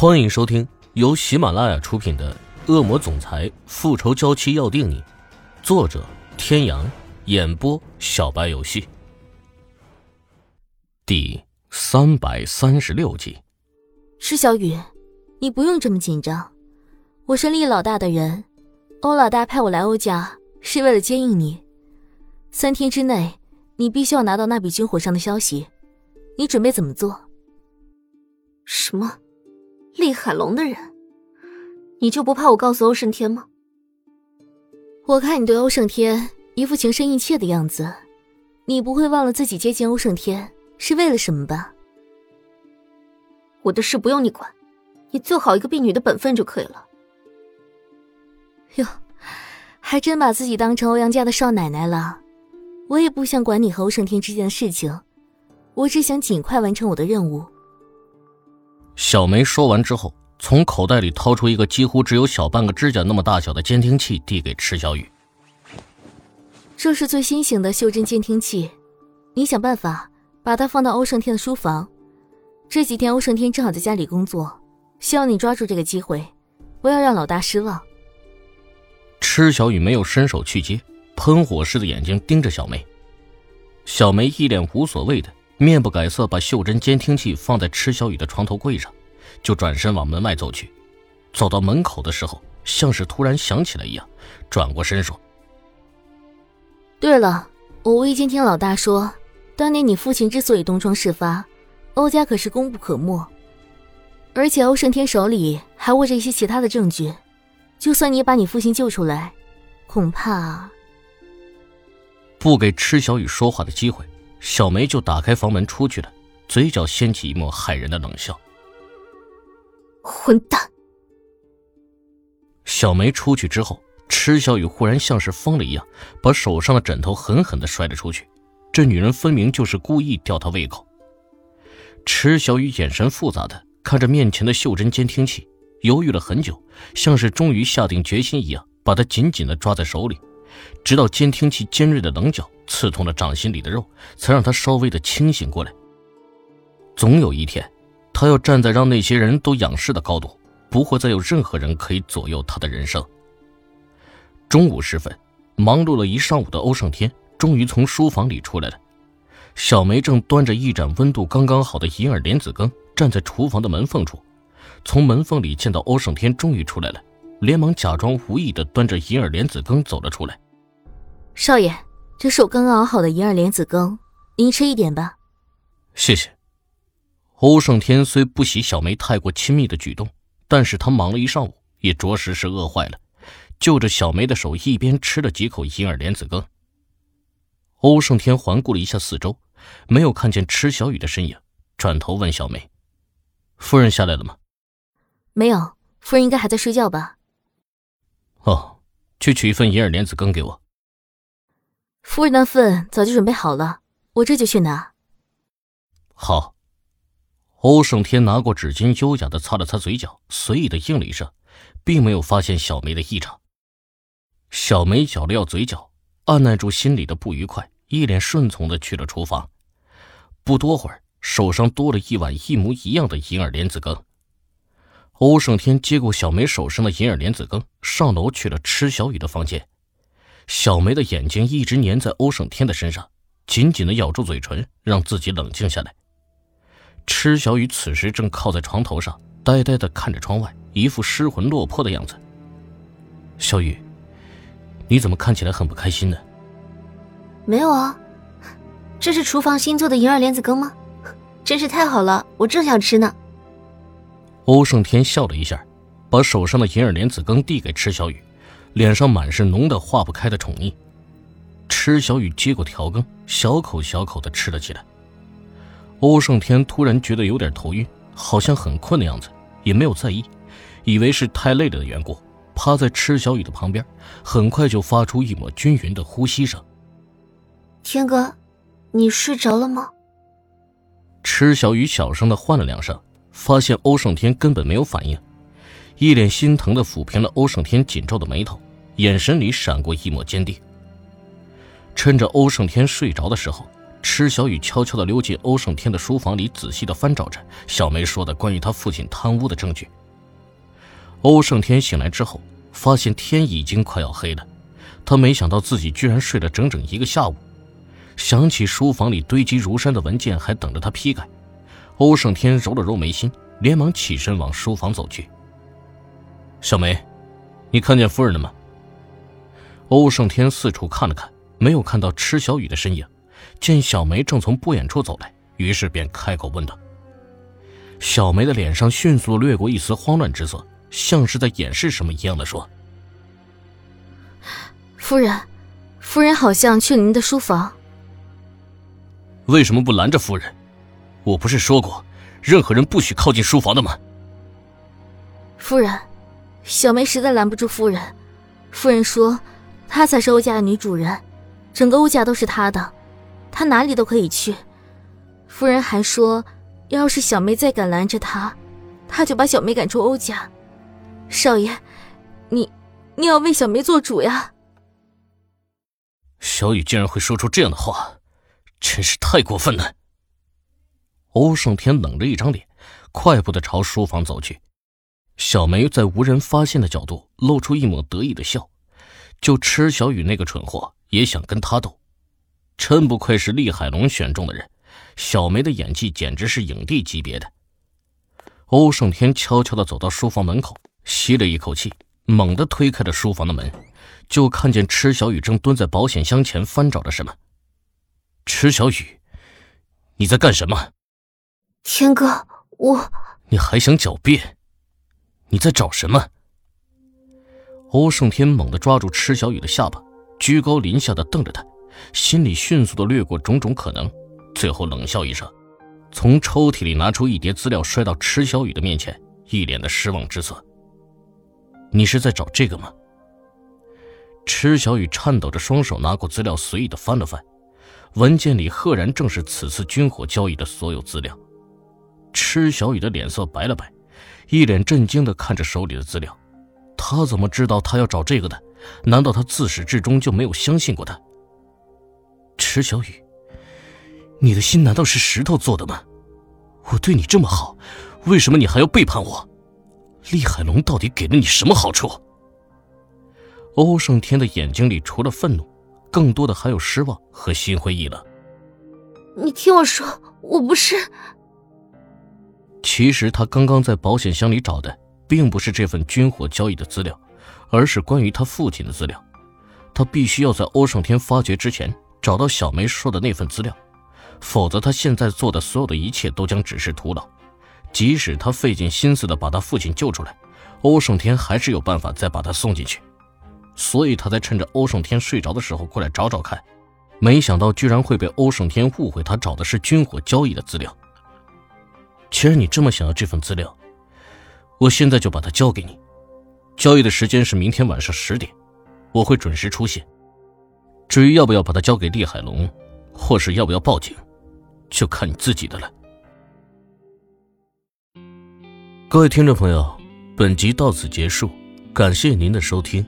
欢迎收听由喜马拉雅出品的《恶魔总裁复仇娇妻要定你》，作者：天阳，演播：小白游戏。第三百三十六集。施小雨，你不用这么紧张，我是厉老大的人，欧老大派我来欧家是为了接应你。三天之内，你必须要拿到那笔军火上的消息。你准备怎么做？什么？厉海龙的人，你就不怕我告诉欧胜天吗？我看你对欧胜天一副情深意切的样子，你不会忘了自己接近欧胜天是为了什么吧？我的事不用你管，你做好一个婢女的本分就可以了。哟，还真把自己当成欧阳家的少奶奶了。我也不想管你和欧胜天之间的事情，我只想尽快完成我的任务。小梅说完之后，从口袋里掏出一个几乎只有小半个指甲那么大小的监听器，递给池小雨。这是最新型的袖珍监听器，你想办法把它放到欧胜天的书房。这几天欧胜天正好在家里工作，希望你抓住这个机会，不要让老大失望。池小雨没有伸手去接，喷火似的眼睛盯着小梅。小梅一脸无所谓的。面不改色，把袖珍监听器放在池小雨的床头柜上，就转身往门外走去。走到门口的时候，像是突然想起来一样，转过身说：“对了，我无意间听老大说，当年你父亲之所以东窗事发，欧家可是功不可没。而且欧胜天手里还握着一些其他的证据，就算你把你父亲救出来，恐怕……不给池小雨说话的机会。”小梅就打开房门出去了，嘴角掀起一抹骇人的冷笑。混蛋！小梅出去之后，池小雨忽然像是疯了一样，把手上的枕头狠狠的摔了出去。这女人分明就是故意吊他胃口。池小雨眼神复杂的看着面前的袖珍监听器，犹豫了很久，像是终于下定决心一样，把它紧紧的抓在手里。直到监听器尖锐的棱角刺痛了掌心里的肉，才让他稍微的清醒过来。总有一天，他要站在让那些人都仰视的高度，不会再有任何人可以左右他的人生。中午时分，忙碌了一上午的欧胜天终于从书房里出来了。小梅正端着一盏温度刚刚好的银耳莲子羹，站在厨房的门缝处，从门缝里见到欧胜天终于出来了。连忙假装无意的端着银耳莲子羹走了出来。少爷，这是我刚刚熬好的银耳莲子羹，您吃一点吧。谢谢。欧胜天虽不喜小梅太过亲密的举动，但是他忙了一上午，也着实是饿坏了，就着小梅的手一边吃了几口银耳莲子羹。欧胜天环顾了一下四周，没有看见池小雨的身影，转头问小梅：“夫人下来了吗？”“没有，夫人应该还在睡觉吧。”哦，去取一份银耳莲子羹给我。夫人那份早就准备好了，我这就去拿。好。欧胜天拿过纸巾，优雅的擦了擦嘴角，随意的应了一声，并没有发现小梅的异常。小梅咬了咬嘴角，按耐住心里的不愉快，一脸顺从的去了厨房。不多会儿，手上多了一碗一模一样的银耳莲子羹。欧胜天接过小梅手上的银耳莲子羹，上楼去了池小雨的房间。小梅的眼睛一直粘在欧胜天的身上，紧紧的咬住嘴唇，让自己冷静下来。池小雨此时正靠在床头上，呆呆的看着窗外，一副失魂落魄的样子。小雨，你怎么看起来很不开心呢？没有啊，这是厨房新做的银耳莲子羹吗？真是太好了，我正想吃呢。欧胜天笑了一下，把手上的银耳莲子羹递给池小雨，脸上满是浓的化不开的宠溺。池小雨接过调羹，小口小口的吃了起来。欧胜天突然觉得有点头晕，好像很困的样子，也没有在意，以为是太累了的缘故，趴在池小雨的旁边，很快就发出一抹均匀的呼吸声。天哥，你睡着了吗？池小雨小声的唤了两声。发现欧胜天根本没有反应，一脸心疼的抚平了欧胜天紧皱的眉头，眼神里闪过一抹坚定。趁着欧胜天睡着的时候，池小雨悄悄地溜进欧胜天的书房里，仔细地翻找着小梅说的关于他父亲贪污的证据。欧胜天醒来之后，发现天已经快要黑了，他没想到自己居然睡了整整一个下午。想起书房里堆积如山的文件，还等着他批改，欧胜天揉了揉眉心，连忙起身往书房走去。小梅，你看见夫人了吗？欧胜天四处看了看，没有看到池小雨的身影。见小梅正从不远处走来，于是便开口问道。小梅的脸上迅速掠过一丝慌乱之色，像是在掩饰什么一样的说：“夫人，夫人好像去了您的书房。为什么不拦着夫人？我不是说过，任何人不许靠近书房的吗？”夫人，小梅实在拦不住夫人。夫人说，她才是欧家的女主人，整个欧家都是她的。她哪里都可以去。夫人还说，要是小梅再敢拦着她，她就把小梅赶出欧家。少爷，你，你要为小梅做主呀！小雨竟然会说出这样的话，真是太过分了。欧胜天冷着一张脸，快步的朝书房走去。小梅在无人发现的角度露出一抹得意的笑，就池小雨那个蠢货也想跟他斗。真不愧是厉海龙选中的人，小梅的演技简直是影帝级别的。欧胜天悄悄地走到书房门口，吸了一口气，猛地推开了书房的门，就看见池小雨正蹲在保险箱前翻找着什么。池小雨，你在干什么？天哥，我……你还想狡辩？你在找什么？欧胜天猛地抓住池小雨的下巴，居高临下的瞪着他。心里迅速的掠过种种可能，最后冷笑一声，从抽屉里拿出一叠资料，摔到池小雨的面前，一脸的失望之色。你是在找这个吗？池小雨颤抖着双手拿过资料，随意的翻了翻，文件里赫然正是此次军火交易的所有资料。池小雨的脸色白了白，一脸震惊的看着手里的资料，他怎么知道他要找这个的？难道他自始至终就没有相信过他？池小雨，你的心难道是石头做的吗？我对你这么好，为什么你还要背叛我？厉海龙到底给了你什么好处？欧胜天的眼睛里除了愤怒，更多的还有失望和心灰意冷。你听我说，我不是。其实他刚刚在保险箱里找的，并不是这份军火交易的资料，而是关于他父亲的资料。他必须要在欧胜天发觉之前。找到小梅说的那份资料，否则他现在做的所有的一切都将只是徒劳。即使他费尽心思的把他父亲救出来，欧胜天还是有办法再把他送进去。所以他才趁着欧胜天睡着的时候过来找找看，没想到居然会被欧胜天误会，他找的是军火交易的资料。既然你这么想要这份资料，我现在就把它交给你。交易的时间是明天晚上十点，我会准时出现。至于要不要把它交给厉海龙，或是要不要报警，就看你自己的了。各位听众朋友，本集到此结束，感谢您的收听。